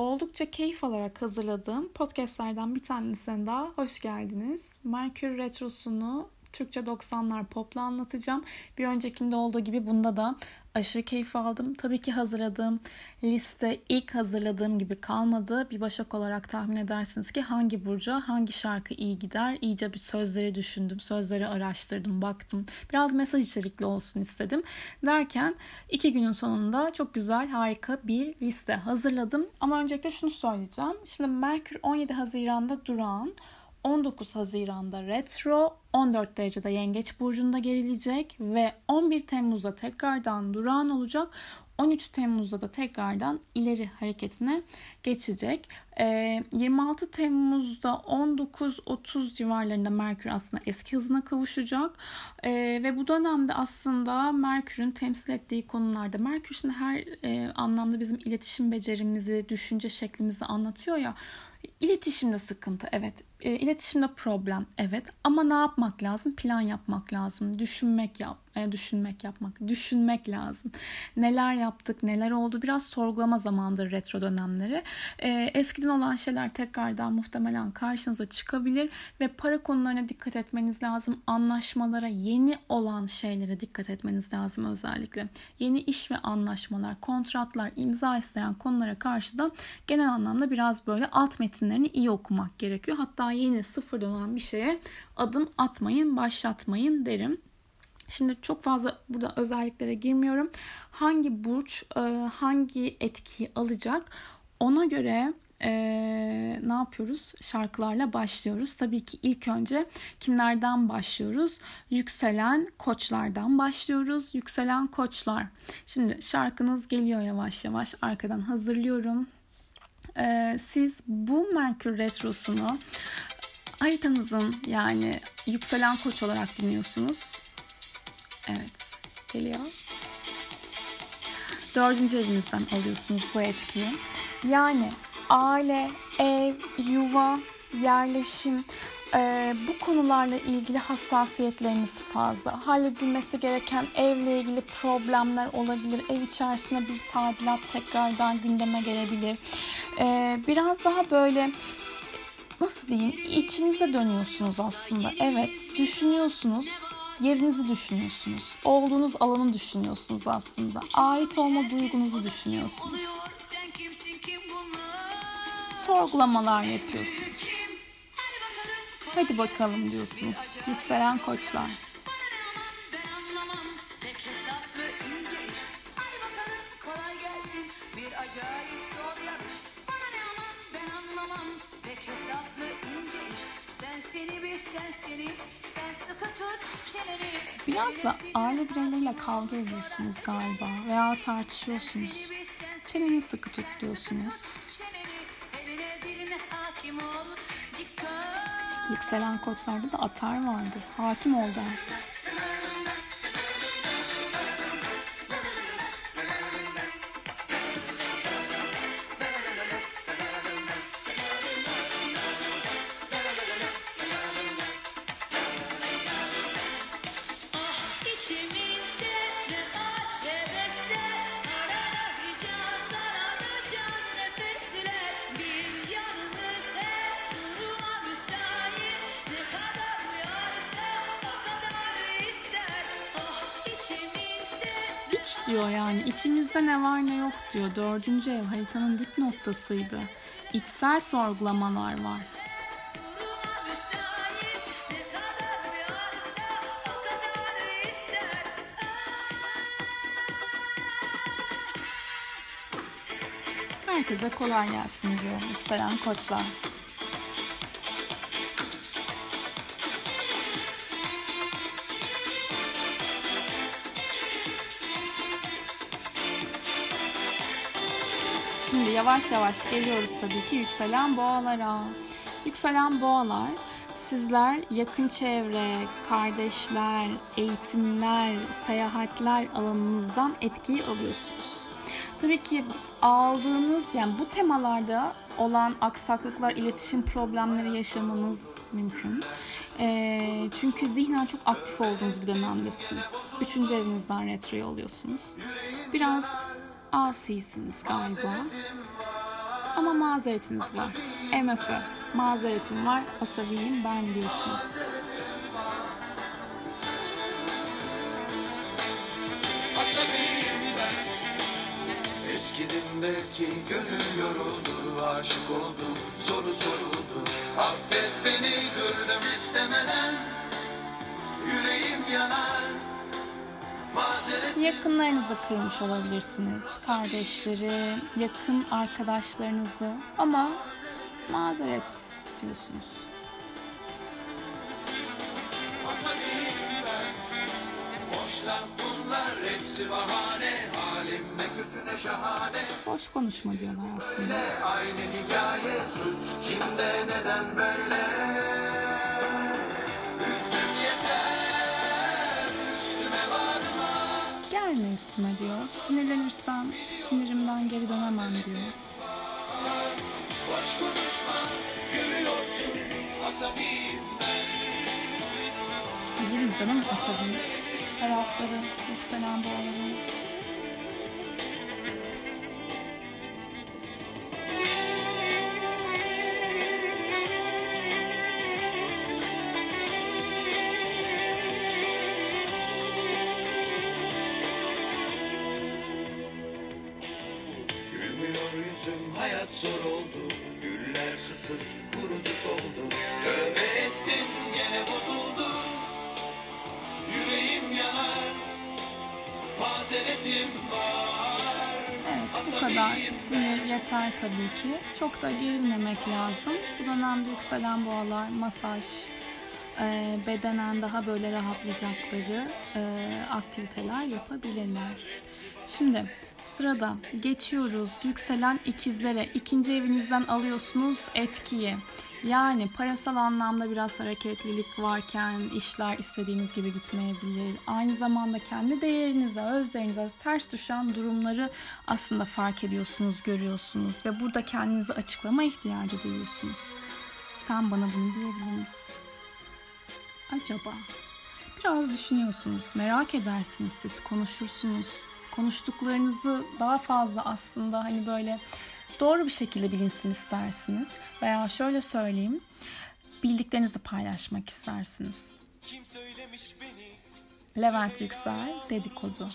oldukça keyif alarak hazırladığım podcastlerden bir tanesine daha hoş geldiniz. Merkür Retrosu'nu Türkçe 90'lar popla anlatacağım. Bir öncekinde olduğu gibi bunda da aşırı keyif aldım. Tabii ki hazırladığım liste ilk hazırladığım gibi kalmadı. Bir başak olarak tahmin edersiniz ki hangi burca hangi şarkı iyi gider. İyice bir sözleri düşündüm, sözleri araştırdım, baktım. Biraz mesaj içerikli olsun istedim. Derken iki günün sonunda çok güzel, harika bir liste hazırladım. Ama öncelikle şunu söyleyeceğim. Şimdi Merkür 17 Haziran'da durağan 19 Haziran'da retro, 14 derecede yengeç burcunda gerilecek ve 11 Temmuz'da tekrardan durağan olacak. 13 Temmuz'da da tekrardan ileri hareketine geçecek. 26 ee, Temmuz'da 19-30 civarlarında Merkür aslında eski hızına kavuşacak. Ee, ve bu dönemde aslında Merkür'ün temsil ettiği konularda Merkür şimdi her e, anlamda bizim iletişim becerimizi, düşünce şeklimizi anlatıyor ya. İletişimde sıkıntı evet. E, iletişimde problem evet. Ama ne yapmak lazım? Plan yapmak lazım. Düşünmek yap, e, düşünmek yapmak, düşünmek lazım. Neler yaptık, neler oldu? Biraz sorgulama zamandır retro dönemleri. E, eskiden olan şeyler tekrardan muhtemelen karşınıza çıkabilir ve para konularına dikkat etmeniz lazım. Anlaşmalara, yeni olan şeylere dikkat etmeniz lazım özellikle. Yeni iş ve anlaşmalar, kontratlar, imza isteyen konulara karşı da genel anlamda biraz böyle alt metinlerini iyi okumak gerekiyor. Hatta yeni sıfırdan olan bir şeye adım atmayın, başlatmayın derim. Şimdi çok fazla burada özelliklere girmiyorum. Hangi burç e, hangi etkiyi alacak ona göre e, ne yapıyoruz? Şarkılarla başlıyoruz. Tabii ki ilk önce kimlerden başlıyoruz? Yükselen koçlardan başlıyoruz. Yükselen koçlar. Şimdi şarkınız geliyor yavaş yavaş. Arkadan hazırlıyorum. E, siz bu Merkür Retrosu'nu haritanızın yani yükselen koç olarak dinliyorsunuz. Evet, geliyor. Dördüncü evinizden alıyorsunuz bu etkiyi. Yani aile, ev, yuva, yerleşim, e, bu konularla ilgili hassasiyetleriniz fazla. Halledilmesi gereken evle ilgili problemler olabilir. Ev içerisinde bir tadilat tekrardan gündeme gelebilir. E, biraz daha böyle nasıl diyeyim içinize dönüyorsunuz aslında. Evet düşünüyorsunuz yerinizi düşünüyorsunuz. Olduğunuz alanı düşünüyorsunuz aslında. Ait olma duygunuzu düşünüyorsunuz. Sorgulamalar yapıyorsunuz. Hadi bakalım diyorsunuz. Yükselen koçlar. Da aile bireyleriyle kavga ediyorsunuz galiba veya tartışıyorsunuz. Çeneni sıkı tut diyorsunuz. Yükselen koçlarda da atar vardı. Hakim oldu. diyor diyor. Dördüncü ev haritanın dip noktasıydı. İçsel sorgulamalar var. Herkese kolay gelsin diyor yükselen koçlar. Şimdi yavaş yavaş geliyoruz tabii ki yükselen boğalara. Yükselen boğalar sizler yakın çevre, kardeşler, eğitimler, seyahatler alanınızdan etkiyi alıyorsunuz. Tabii ki aldığınız yani bu temalarda olan aksaklıklar, iletişim problemleri yaşamanız mümkün. E, çünkü zihnen çok aktif olduğunuz bir dönemdesiniz. Üçüncü evinizden retroya oluyorsunuz. Biraz asisiniz galiba. ama mazeretiniz var. MF, mazeretim var, asabiyim ben diyorsunuz. Eskidim belki gönül yoruldu Aşık oldum soru soruldu Affet beni gördüm istemeden Yüreğim yanar Yakınlarınızı kırmış olabilirsiniz. Kardeşleri, yakın arkadaşlarınızı ama mazeret diyorsunuz. Boş konuşma diyorlar aslında. Aynı hikaye Suç kimde neden böyle Gelme üstüme diyor. Sinirlenirsem sinirimden geri dönemem diyor. Görüyorsun asabiyim ben Biliriz canım asabi tarafları, yükselen boğaları. Evet bu kadar sinir yeter tabii ki. Çok da gerilmemek lazım. Bu dönemde yükselen boğalar masaj, e, bedenen daha böyle rahatlayacakları e, aktiviteler yapabilirler. Şimdi sırada geçiyoruz yükselen ikizlere. İkinci evinizden alıyorsunuz etkiyi. Yani parasal anlamda biraz hareketlilik varken işler istediğiniz gibi gitmeyebilir. Aynı zamanda kendi değerinize, özlerinize ters düşen durumları aslında fark ediyorsunuz, görüyorsunuz ve burada kendinizi açıklama ihtiyacı duyuyorsunuz. Sen bana bunu diyebilir misin? Acaba? Biraz düşünüyorsunuz, merak edersiniz siz, konuşursunuz. Konuştuklarınızı daha fazla aslında hani böyle doğru bir şekilde bilinsin istersiniz. Veya şöyle söyleyeyim, bildiklerinizi paylaşmak istersiniz. Kim söylemiş beni Levent Yüksel dedikodu.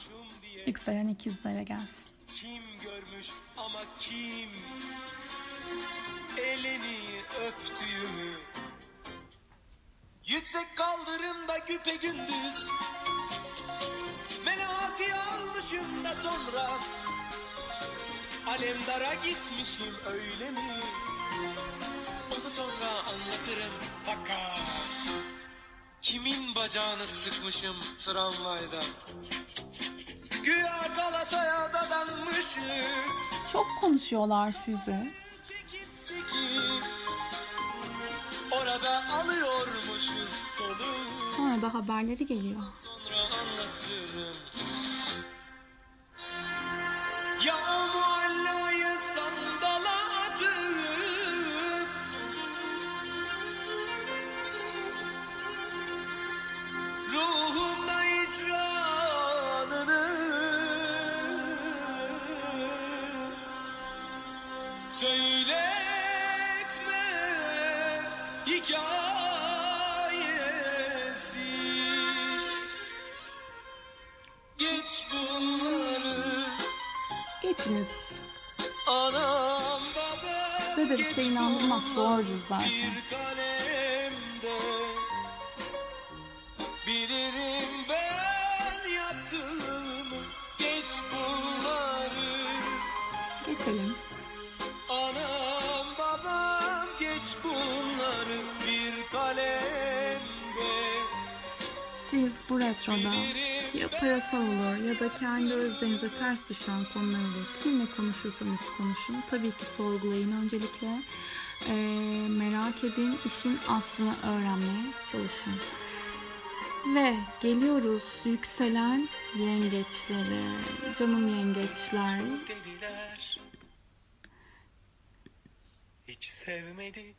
Yükselen ikizlere gelsin. kim görmüş ama kim elini öptüğümü Yüksek kaldırımda güpe gündüz Melati almışım da sonra Alemdara gitmişim öyle mi? Onu sonra anlatırım fakat Kimin bacağını sıkmışım tramvayda Güya Galata'ya dadanmışız Çok konuşuyorlar sizi. Çekip çekip Orada alıyormuşuz solu Sonra da haberleri geliyor. Sonra anlatırım Ya muallayı sandala atıp Ruhumda icranını Söyletme hikayesi Babam Size de bir şey inandırmak zordur zaten. Bir kalemde Bilirim ben yaptığımı Geç bunları Geçelim. Anam babam geç bunları Bir kalemde Siz bu retroda ya parasal olur ya da kendi özlerinize ters düşen konular olur. Kimle konuşursanız konuşun. Tabii ki sorgulayın öncelikle. Ee, merak edin, işin aslını öğrenmeye çalışın. Ve geliyoruz yükselen yengeçlere. Canım yengeçler. Hiç sevmedi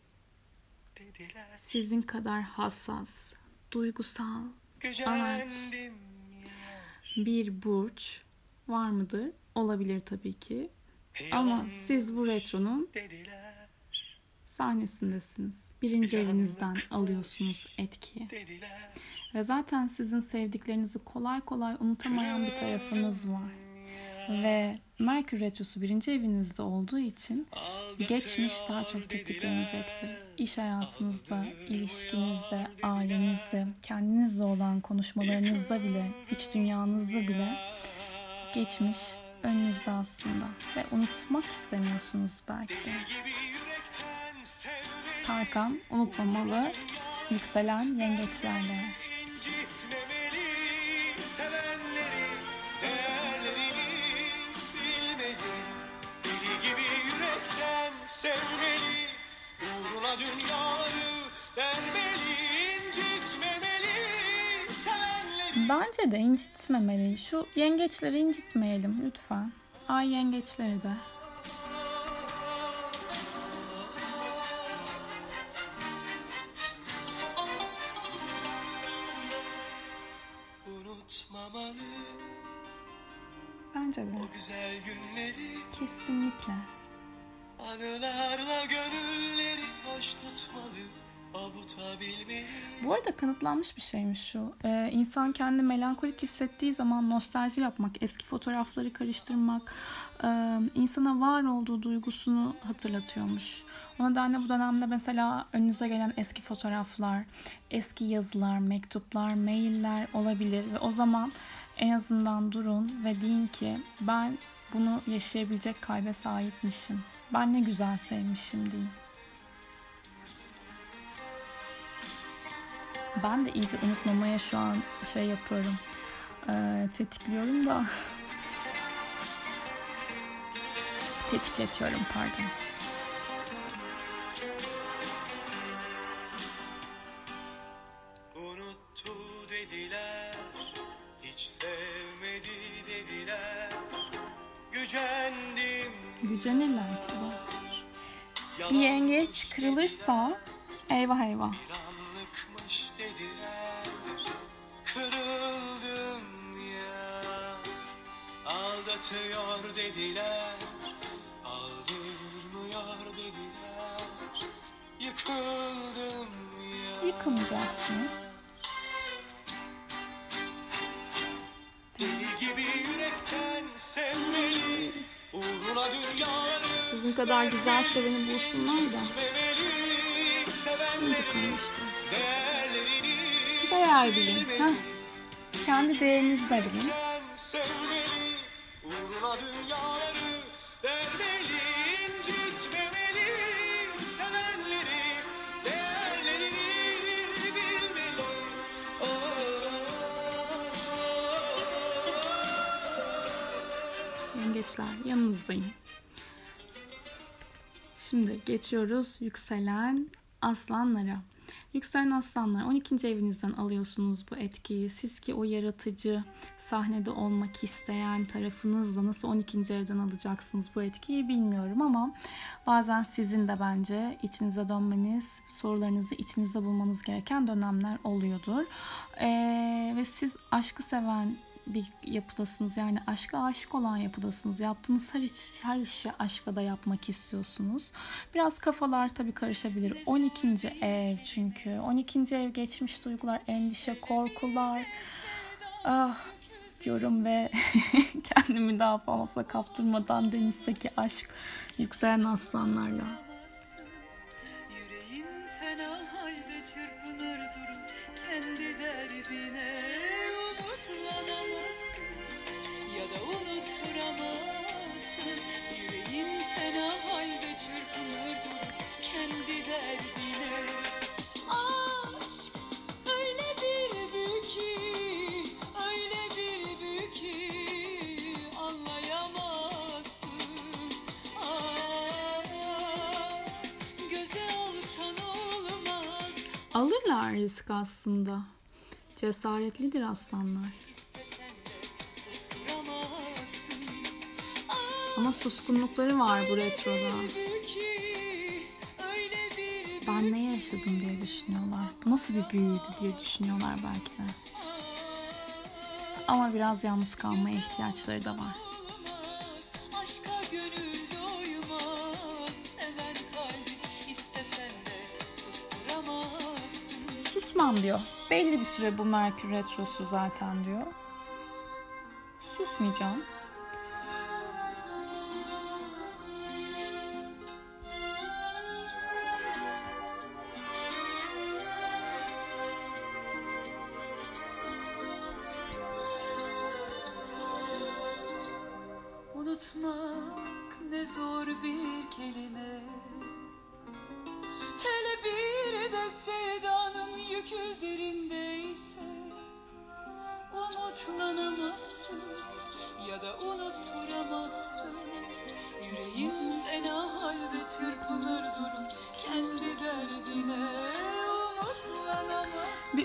dediler Sizin kadar hassas, duygusal, Gücendim ya bir burç var mıdır? Olabilir tabii ki. Ama siz bu retronun sahnesindesiniz. Birinci evinizden alıyorsunuz etkiyi. Ve zaten sizin sevdiklerinizi kolay kolay unutamayan bir tarafınız var. Ve Merkür Retrosu birinci evinizde olduğu için geçmiş daha çok tetiklenecektir. İş hayatınızda, ilişkinizde, ailenizde, kendinizle olan konuşmalarınızda bile, iç dünyanızda bile geçmiş önünüzde aslında. Ve unutmak istemiyorsunuz belki de. Tarkan unutmamalı, yükselen yengeçlerle. Bence de incitmemeli. Şu yengeçleri incitmeyelim lütfen. Ay yengeçleri de. Bence de. o güzel günleri, Kesinlikle. anılarla gönülleri hoş tutmalı. Bu arada kanıtlanmış bir şeymiş şu. Ee, insan kendini melankolik hissettiği zaman nostalji yapmak, eski fotoğrafları karıştırmak, e, insana var olduğu duygusunu hatırlatıyormuş. O nedenle bu dönemde mesela önünüze gelen eski fotoğraflar, eski yazılar, mektuplar, mailler olabilir ve o zaman en azından durun ve deyin ki ben bunu yaşayabilecek kalbe sahipmişim. Ben ne güzel sevmişim deyin. Ben de iyice unutmamaya şu an şey yapıyorum. Ee, tetikliyorum da. Tetikletiyorum pardon. Gücenirler yalan yengeç kırılırsa eyvah eyvah. Ya Yıkılmayacaksınız. Deli gibi yürekten sevmeli Uğruna dünyaları Sizin kadar güzel seveni bulsunlar da. İşte. Değerlerini Değer bilin. Heh. Kendi değerinizi de bilin. Yengeçler yanınızdayım. Şimdi geçiyoruz yükselen aslanlara. Yükselen aslanlar 12. evinizden alıyorsunuz bu etkiyi. Siz ki o yaratıcı sahnede olmak isteyen tarafınızla nasıl 12. evden alacaksınız bu etkiyi bilmiyorum ama bazen sizin de bence içinize dönmeniz, sorularınızı içinizde bulmanız gereken dönemler oluyordur. Ee, ve siz aşkı seven bir yapıdasınız. Yani aşka aşık olan yapıdasınız. Yaptığınız her, iş, her işi aşka da yapmak istiyorsunuz. Biraz kafalar tabii karışabilir. 12. ev çünkü. 12. ev geçmiş duygular, endişe, korkular. Ah diyorum ve kendimi daha fazla kaptırmadan denizdeki aşk yükselen aslanlarla. Yüreğin fena halde çırpınır durur kendi derdine Alırlar risk aslında. Cesaretlidir aslanlar. Ama suskunlukları var bu retroda. Ben ne yaşadım diye düşünüyorlar. Nasıl bir büyüydü diye düşünüyorlar belki de. Ama biraz yalnız kalmaya ihtiyaçları da var. Susmam diyor. Belli bir süre bu Merkür Retrosu zaten diyor. Susmayacağım. Unutmak ne zor bir kelime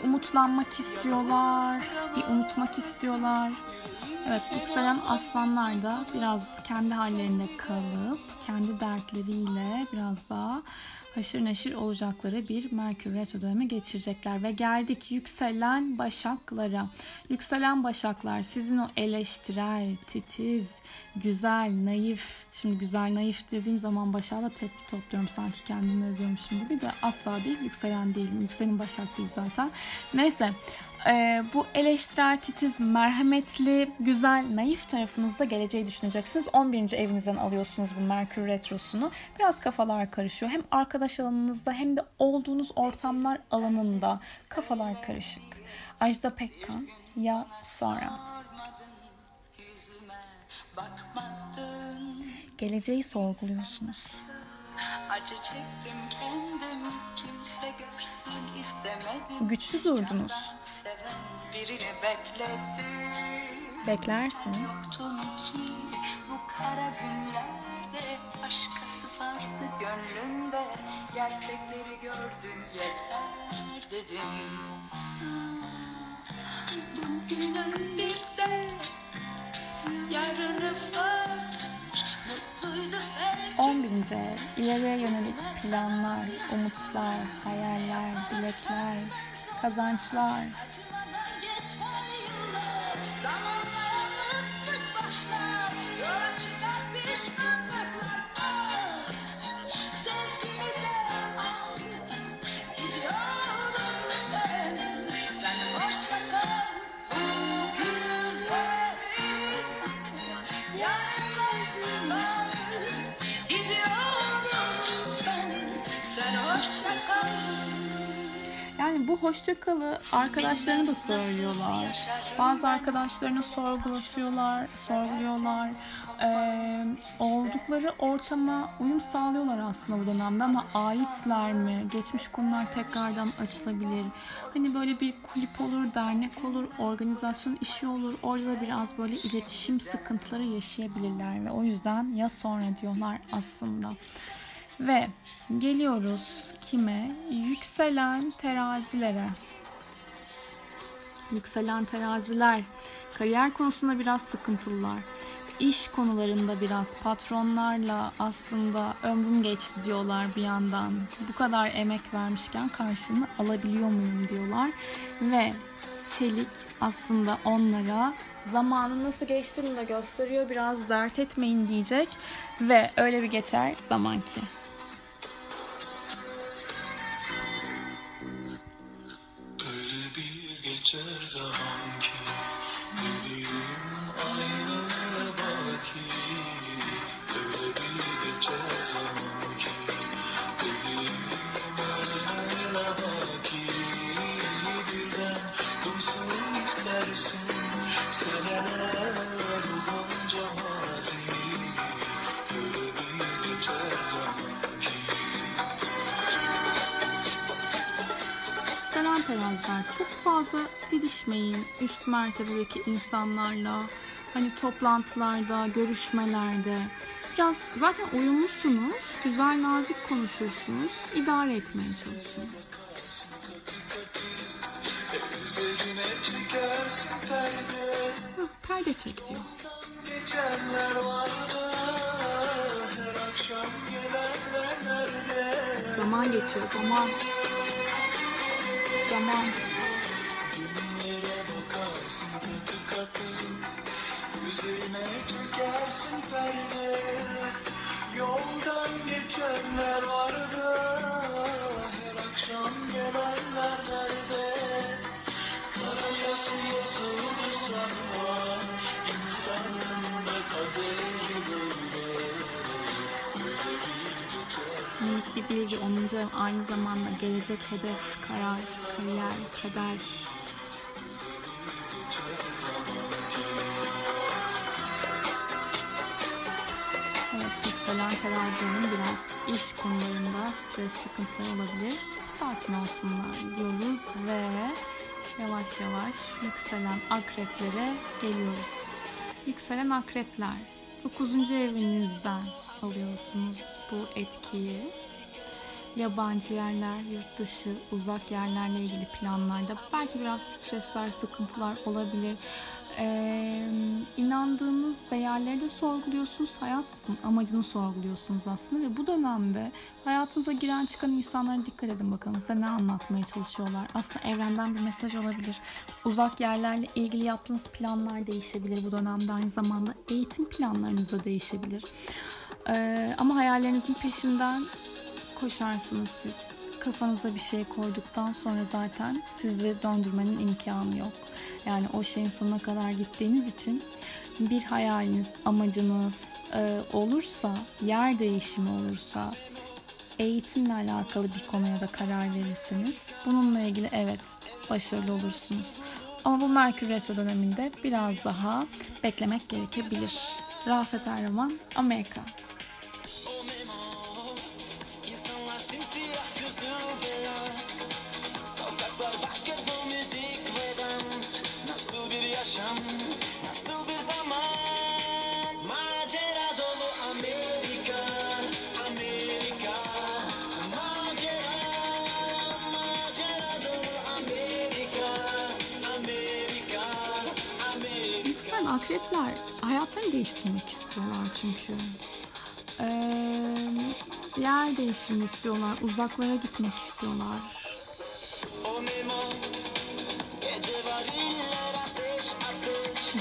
Umutlanmak istiyorlar, bir unutmak istiyorlar. Evet, yükselen aslanlar da biraz kendi hallerinde kalıp, kendi dertleriyle biraz daha haşır neşir olacakları bir Merkür Retro dönemi geçirecekler. Ve geldik yükselen başaklara. Yükselen başaklar sizin o eleştirel, titiz, güzel, naif. Şimdi güzel, naif dediğim zaman başağa da tepki topluyorum. Sanki kendimi övüyormuşum gibi de asla değil. Yükselen değilim. Yükselen başak değil zaten. Neyse ee, bu eleştirel, titiz, merhametli, güzel, naif tarafınızda geleceği düşüneceksiniz. 11. evinizden alıyorsunuz bu Merkür Retrosu'nu. Biraz kafalar karışıyor. Hem arkadaş alanınızda hem de olduğunuz ortamlar alanında kafalar karışık. Ajda Pekkan ya sonra. Geleceği sorguluyorsunuz. Acı çektim kendimi kimse görsün istemedim Güçlü durdunuz. Beklersiniz. Bu kara günlerde Başkası vardı gönlünde Gerçekleri gördüm yeter dedim Bugünün bir de Yarını belki 11. ev, ileriye yönelik planlar, umutlar, hayaller, dilekler, kazançlar. Zamanla yalnızlık başlar Yola çıkar hoşçakalı arkadaşlarına da söylüyorlar. Bazı arkadaşlarını sorgulatıyorlar, sorguluyorlar. Ee, oldukları ortama uyum sağlıyorlar aslında bu dönemde ama aitler mi? Geçmiş konular tekrardan açılabilir. Hani böyle bir kulüp olur, dernek olur, organizasyon işi olur. Orada da biraz böyle iletişim sıkıntıları yaşayabilirler ve o yüzden ya sonra diyorlar aslında. Ve geliyoruz kime? Yükselen terazilere. Yükselen teraziler kariyer konusunda biraz sıkıntılılar. İş konularında biraz patronlarla aslında ömrüm geçti diyorlar bir yandan. Bu kadar emek vermişken karşılığını alabiliyor muyum diyorlar. Ve Çelik aslında onlara zamanın nasıl geçtiğini de gösteriyor. Biraz dert etmeyin diyecek. Ve öyle bir geçer zaman ki. Didişmeyin üst mertebedeki insanlarla. Hani toplantılarda, görüşmelerde. Biraz zaten uyumlusunuz. Güzel nazik konuşursunuz. idare etmeye çalışın. Perde Hah, perde çek diyor. Zaman geçiyor zaman. Zaman. Gelenler vardı Her akşam gelenler nerede? Kara yazı yazıldı sanma İnsanın da kaderi böyle. Böyle bir bilgi olunca aynı zamanda gelecek hedef, karar, kariyer, kader, terazilerin biraz iş konularında stres sıkıntıları olabilir. Sakin olsunlar diyoruz ve yavaş yavaş yükselen akreplere geliyoruz. Yükselen akrepler 9. evinizden alıyorsunuz bu etkiyi. Yabancı yerler, yurt dışı, uzak yerlerle ilgili planlarda belki biraz stresler, sıkıntılar olabilir. Ee, inandığınız değerleri de sorguluyorsunuz, hayatınızın amacını sorguluyorsunuz aslında ve bu dönemde hayatınıza giren çıkan insanlara dikkat edin bakalım size ne anlatmaya çalışıyorlar. Aslında evrenden bir mesaj olabilir. Uzak yerlerle ilgili yaptığınız planlar değişebilir bu dönemde aynı zamanda eğitim planlarınız da değişebilir. Ee, ama hayallerinizin peşinden koşarsınız siz. Kafanıza bir şey koyduktan sonra zaten sizi döndürmenin imkanı yok. Yani o şeyin sonuna kadar gittiğiniz için bir hayaliniz, amacınız e, olursa, yer değişimi olursa, eğitimle alakalı bir konuya da karar verirsiniz. Bununla ilgili evet başarılı olursunuz. Ama bu Merkür Retro döneminde biraz daha beklemek gerekebilir. Rafet Erroman, Amerika. Akrepler hayatlarını değiştirmek istiyorlar çünkü. Ee, yer değişimi istiyorlar, uzaklara gitmek istiyorlar.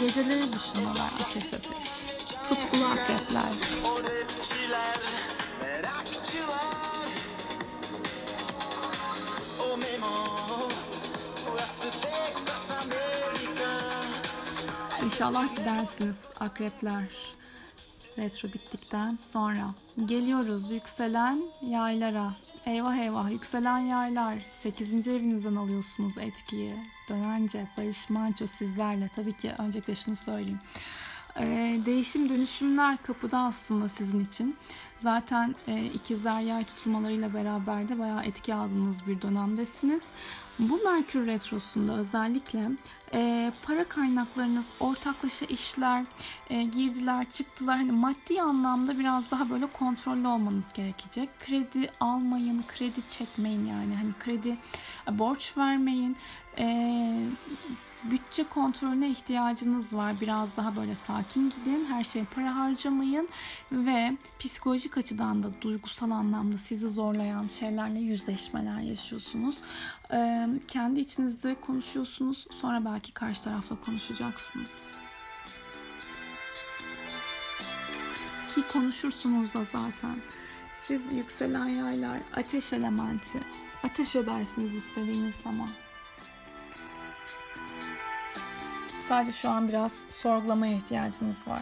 Geceleri düşünüyorlar ateş ateş. Tutkulu akrepler. İnşallah gidersiniz akrepler. Retro bittikten sonra. Geliyoruz yükselen yaylara. Eyvah eyvah yükselen yaylar. 8. evinizden alıyorsunuz etkiyi. Dönence, Barış Manço sizlerle. Tabii ki öncelikle şunu söyleyeyim. Ee, değişim dönüşümler kapıda aslında sizin için. Zaten e, ikizler yay tutulmalarıyla beraber de bayağı etki aldığınız bir dönemdesiniz. Bu Merkür Retrosu'nda özellikle e, para kaynaklarınız, ortaklaşa işler, e, girdiler, çıktılar hani maddi anlamda biraz daha böyle kontrollü olmanız gerekecek. Kredi almayın, kredi çekmeyin yani hani kredi e, borç vermeyin. E, bütçe kontrolüne ihtiyacınız var. Biraz daha böyle sakin gidin. Her şeye para harcamayın ve psikolojik açıdan da duygusal anlamda sizi zorlayan şeylerle yüzleşmeler yaşıyorsunuz. Ee, kendi içinizde konuşuyorsunuz. Sonra belki karşı tarafla konuşacaksınız. Ki konuşursunuz da zaten. Siz yükselen yaylar ateş elementi. Ateş edersiniz istediğiniz zaman. Sadece şu an biraz sorgulamaya ihtiyacınız var.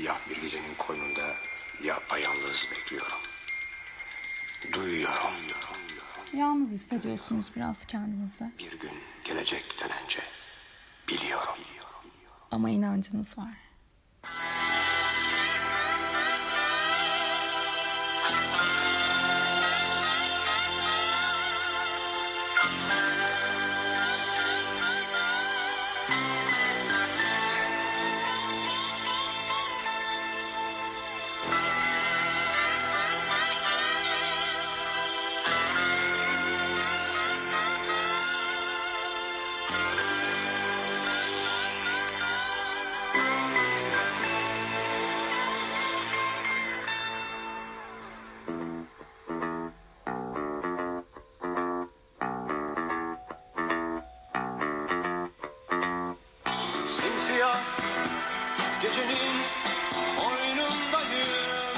Simsiyah bir gecenin koynunda yapayalnız bekliyorum. Duyuyorum. Yalnız hissediyorsunuz biraz kendinizi. Bir gün gelecek dönence biliyorum. Ama inancınız var. Gecenin oyunundayım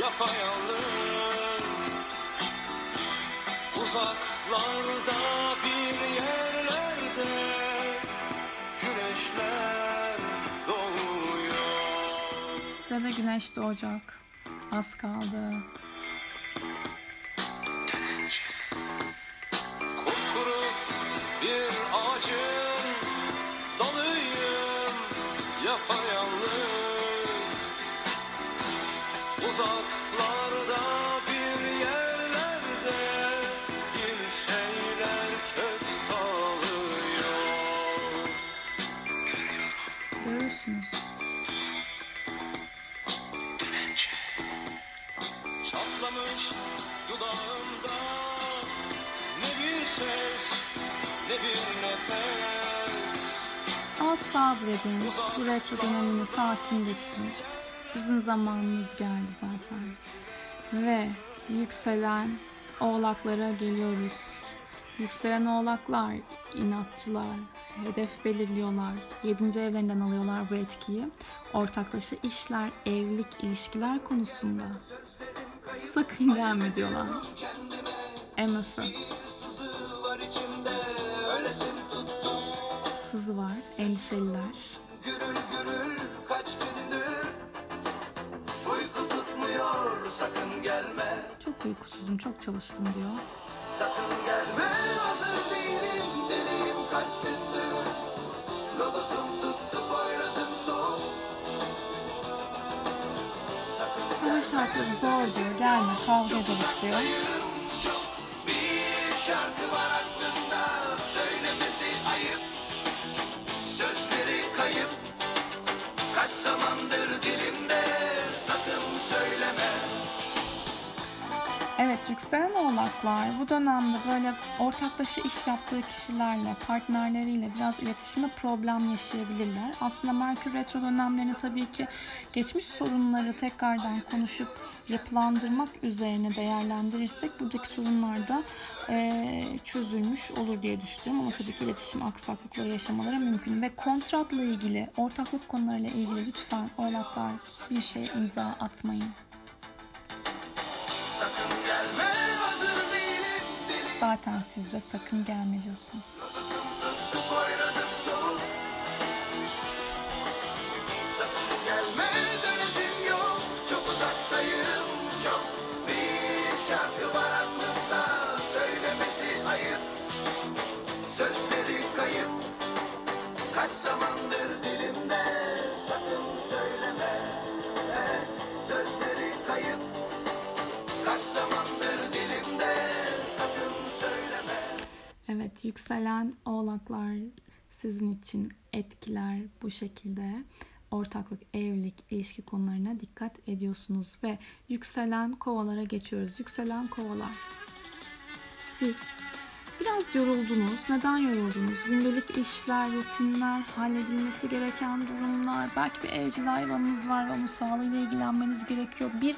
yapayalnız Uzaklarda bir yerlerde güneşler doğuyor Size güneş doğacak. Az kaldı. Uzaklarda bir yerlerde bir şeyler kök salıyor Görürsünüz. Çatlamış dudağımda Ne bir ses ne bir nefes Az sabredin. Bu retro dönemini sakin geçirin. Sizin zamanınız geldi zaten. Ve yükselen oğlaklara geliyoruz. Yükselen oğlaklar inatçılar. Hedef belirliyorlar. Yedinci evlerinden alıyorlar bu etkiyi. Ortaklaşa işler, evlilik, ilişkiler konusunda. Sakın gelme diyorlar. MF. Sızı var, endişeliler. Uykusuzum, çok çalıştım diyor. Sakın gelme hazır değilim deliyim kaç gündür Lodosum tuttu boyrazım soğuk Sakın Hava şartları zor diyor. Gelme kavga ederiz diyor. bir şarkı var aklımda Söylemesi ayıp Sözleri kayıp Kaç zamandır dilimde Sakın söyleme Evet yükselen oğlaklar bu dönemde böyle ortaklaşa iş yaptığı kişilerle, partnerleriyle biraz iletişime problem yaşayabilirler. Aslında Merkür Retro dönemlerini tabii ki geçmiş sorunları tekrardan konuşup yapılandırmak üzerine değerlendirirsek buradaki sorunlar da eee, çözülmüş olur diye düşünüyorum. Ama tabii ki iletişim aksaklıkları yaşamaları mümkün. Ve kontratla ilgili, ortaklık konularıyla ilgili lütfen oğlaklar bir şeye imza atmayın. Zaten siz de sakın gelme diyorsunuz. Evet, yükselen oğlaklar sizin için etkiler bu şekilde. Ortaklık, evlilik, ilişki konularına dikkat ediyorsunuz ve yükselen kovalara geçiyoruz. Yükselen kovalar. Siz biraz yoruldunuz. Neden yoruldunuz? Gündelik işler, rutinler, halledilmesi gereken durumlar. Belki bir evcil hayvanınız var ve onun sağlığıyla ilgilenmeniz gerekiyor. Bir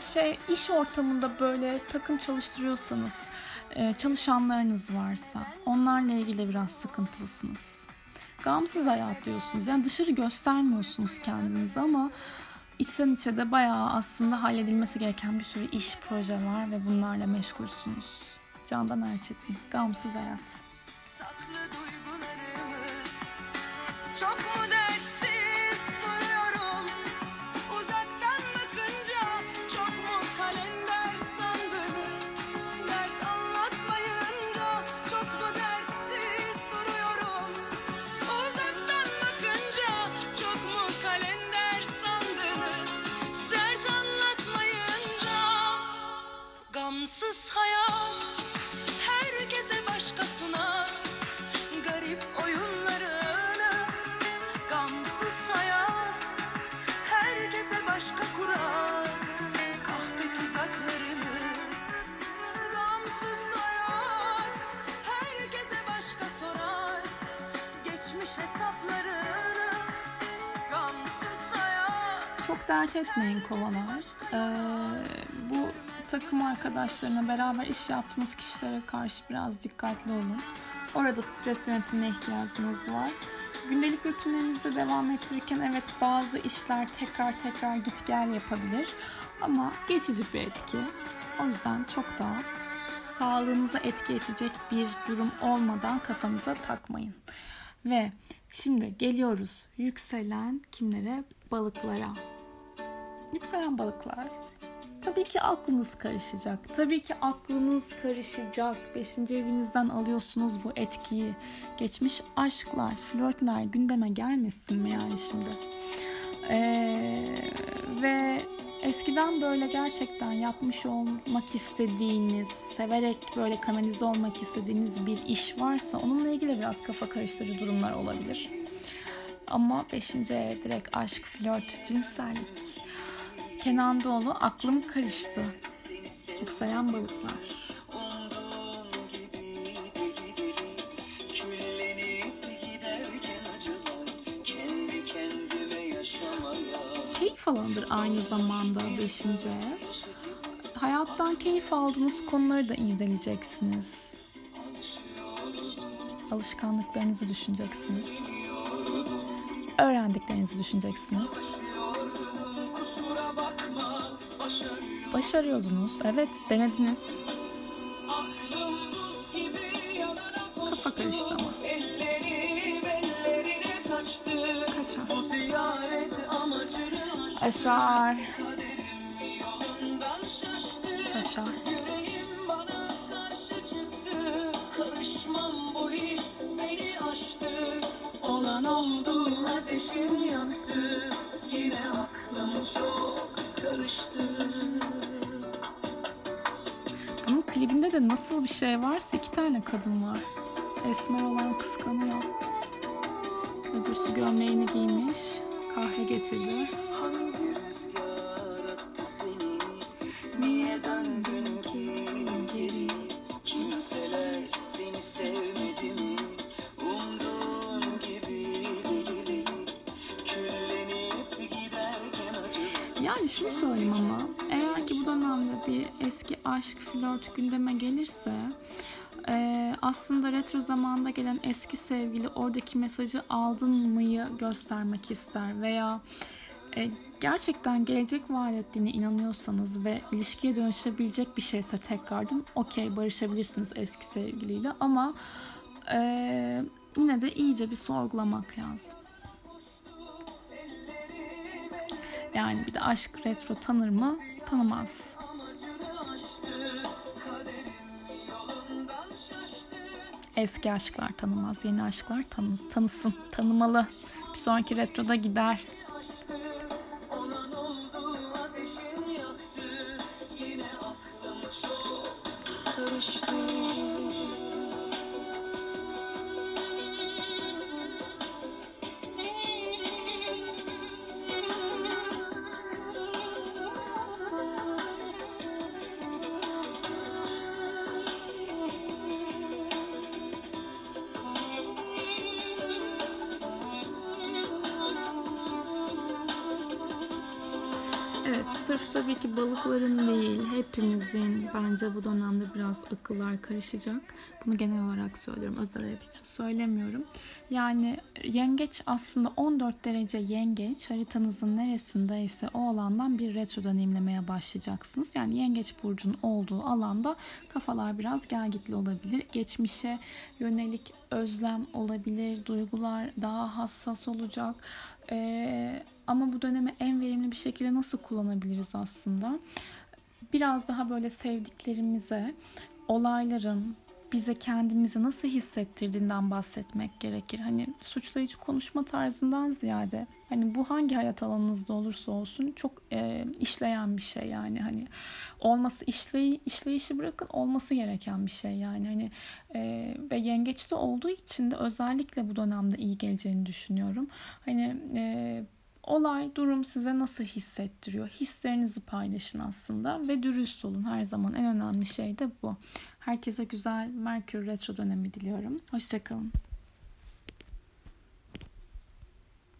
şey iş ortamında böyle takım çalıştırıyorsanız çalışanlarınız varsa onlarla ilgili biraz sıkıntılısınız. Gamsız hayat diyorsunuz. Yani dışarı göstermiyorsunuz kendinizi ama içten içe de bayağı aslında halledilmesi gereken bir sürü iş, proje var ve bunlarla meşgulsünüz. Candan Erçetin, Gamsız Hayat. Saklı duygularımı Çok mu dertsiz dert etmeyin kovalar. Ee, bu takım arkadaşlarına beraber iş yaptığınız kişilere karşı biraz dikkatli olun. Orada stres yönetimine ihtiyacınız var. gündelik rutinlerinizi devam ettirirken evet bazı işler tekrar tekrar git gel yapabilir. Ama geçici bir etki. O yüzden çok da sağlığınıza etki edecek bir durum olmadan kafanıza takmayın. Ve şimdi geliyoruz yükselen kimlere? Balıklara. Yükselen balıklar. Tabii ki aklınız karışacak. Tabii ki aklınız karışacak. Beşinci evinizden alıyorsunuz bu etkiyi. Geçmiş aşklar, flörtler gündeme gelmesin mi yani şimdi? Ee, ve eskiden böyle gerçekten yapmış olmak istediğiniz, severek böyle kanalize olmak istediğiniz bir iş varsa onunla ilgili biraz kafa karıştırıcı durumlar olabilir. Ama 5. ev direkt aşk, flört, cinsellik. Kenan Doğulu aklım karıştı. Yükselen balıklar. Keyif alanıdır aynı zamanda 5. ev. Hayattan keyif aldığınız konuları da irdeleyeceksiniz. Alışkanlıklarınızı düşüneceksiniz. Öğrendiklerinizi düşüneceksiniz. Başarıyordunuz. Evet, denediniz. Kafa karıştı ama. Kaçar. Aşar. Şaşar. De nasıl bir şey varsa iki tane kadın var. Esmer olan kıskanıyor. Öbürsü gömleğini giymiş. Kahve getirdi. Aşk, flört gündeme gelirse eee, aslında retro zamanda gelen eski sevgili oradaki mesajı aldın mıyı göstermek ister veya e, gerçekten gelecek vaat ettiğine inanıyorsanız ve ilişkiye dönüşebilecek bir şeyse tekrardan okey barışabilirsiniz eski sevgiliyle ama e, yine de iyice bir sorgulamak lazım. Yani bir de aşk retro tanır mı? Tanımaz. Eski aşklar tanımaz, yeni aşklar tanı, tanısın, tanımalı. Bir sonraki retroda gider. Bence bu dönemde biraz akıllar karışacak. Bunu genel olarak söylüyorum, özel hayat için söylemiyorum. Yani yengeç aslında 14 derece yengeç haritanızın neresindeyse o alandan bir retro deneyimlemeye başlayacaksınız. Yani yengeç burcunun olduğu alanda kafalar biraz gelgitli olabilir. Geçmişe yönelik özlem olabilir, duygular daha hassas olacak. Ee, ama bu dönemi en verimli bir şekilde nasıl kullanabiliriz aslında? Biraz daha böyle sevdiklerimize, olayların bize kendimizi nasıl hissettirdiğinden bahsetmek gerekir. Hani suçlayıcı konuşma tarzından ziyade hani bu hangi hayat alanınızda olursa olsun çok e, işleyen bir şey yani hani olması işley işleyişi bırakın olması gereken bir şey yani hani e, ve yengeçte olduğu için de özellikle bu dönemde iyi geleceğini düşünüyorum. Hani e, olay, durum size nasıl hissettiriyor? Hislerinizi paylaşın aslında ve dürüst olun. Her zaman en önemli şey de bu. Herkese güzel Merkür Retro dönemi diliyorum. Hoşçakalın.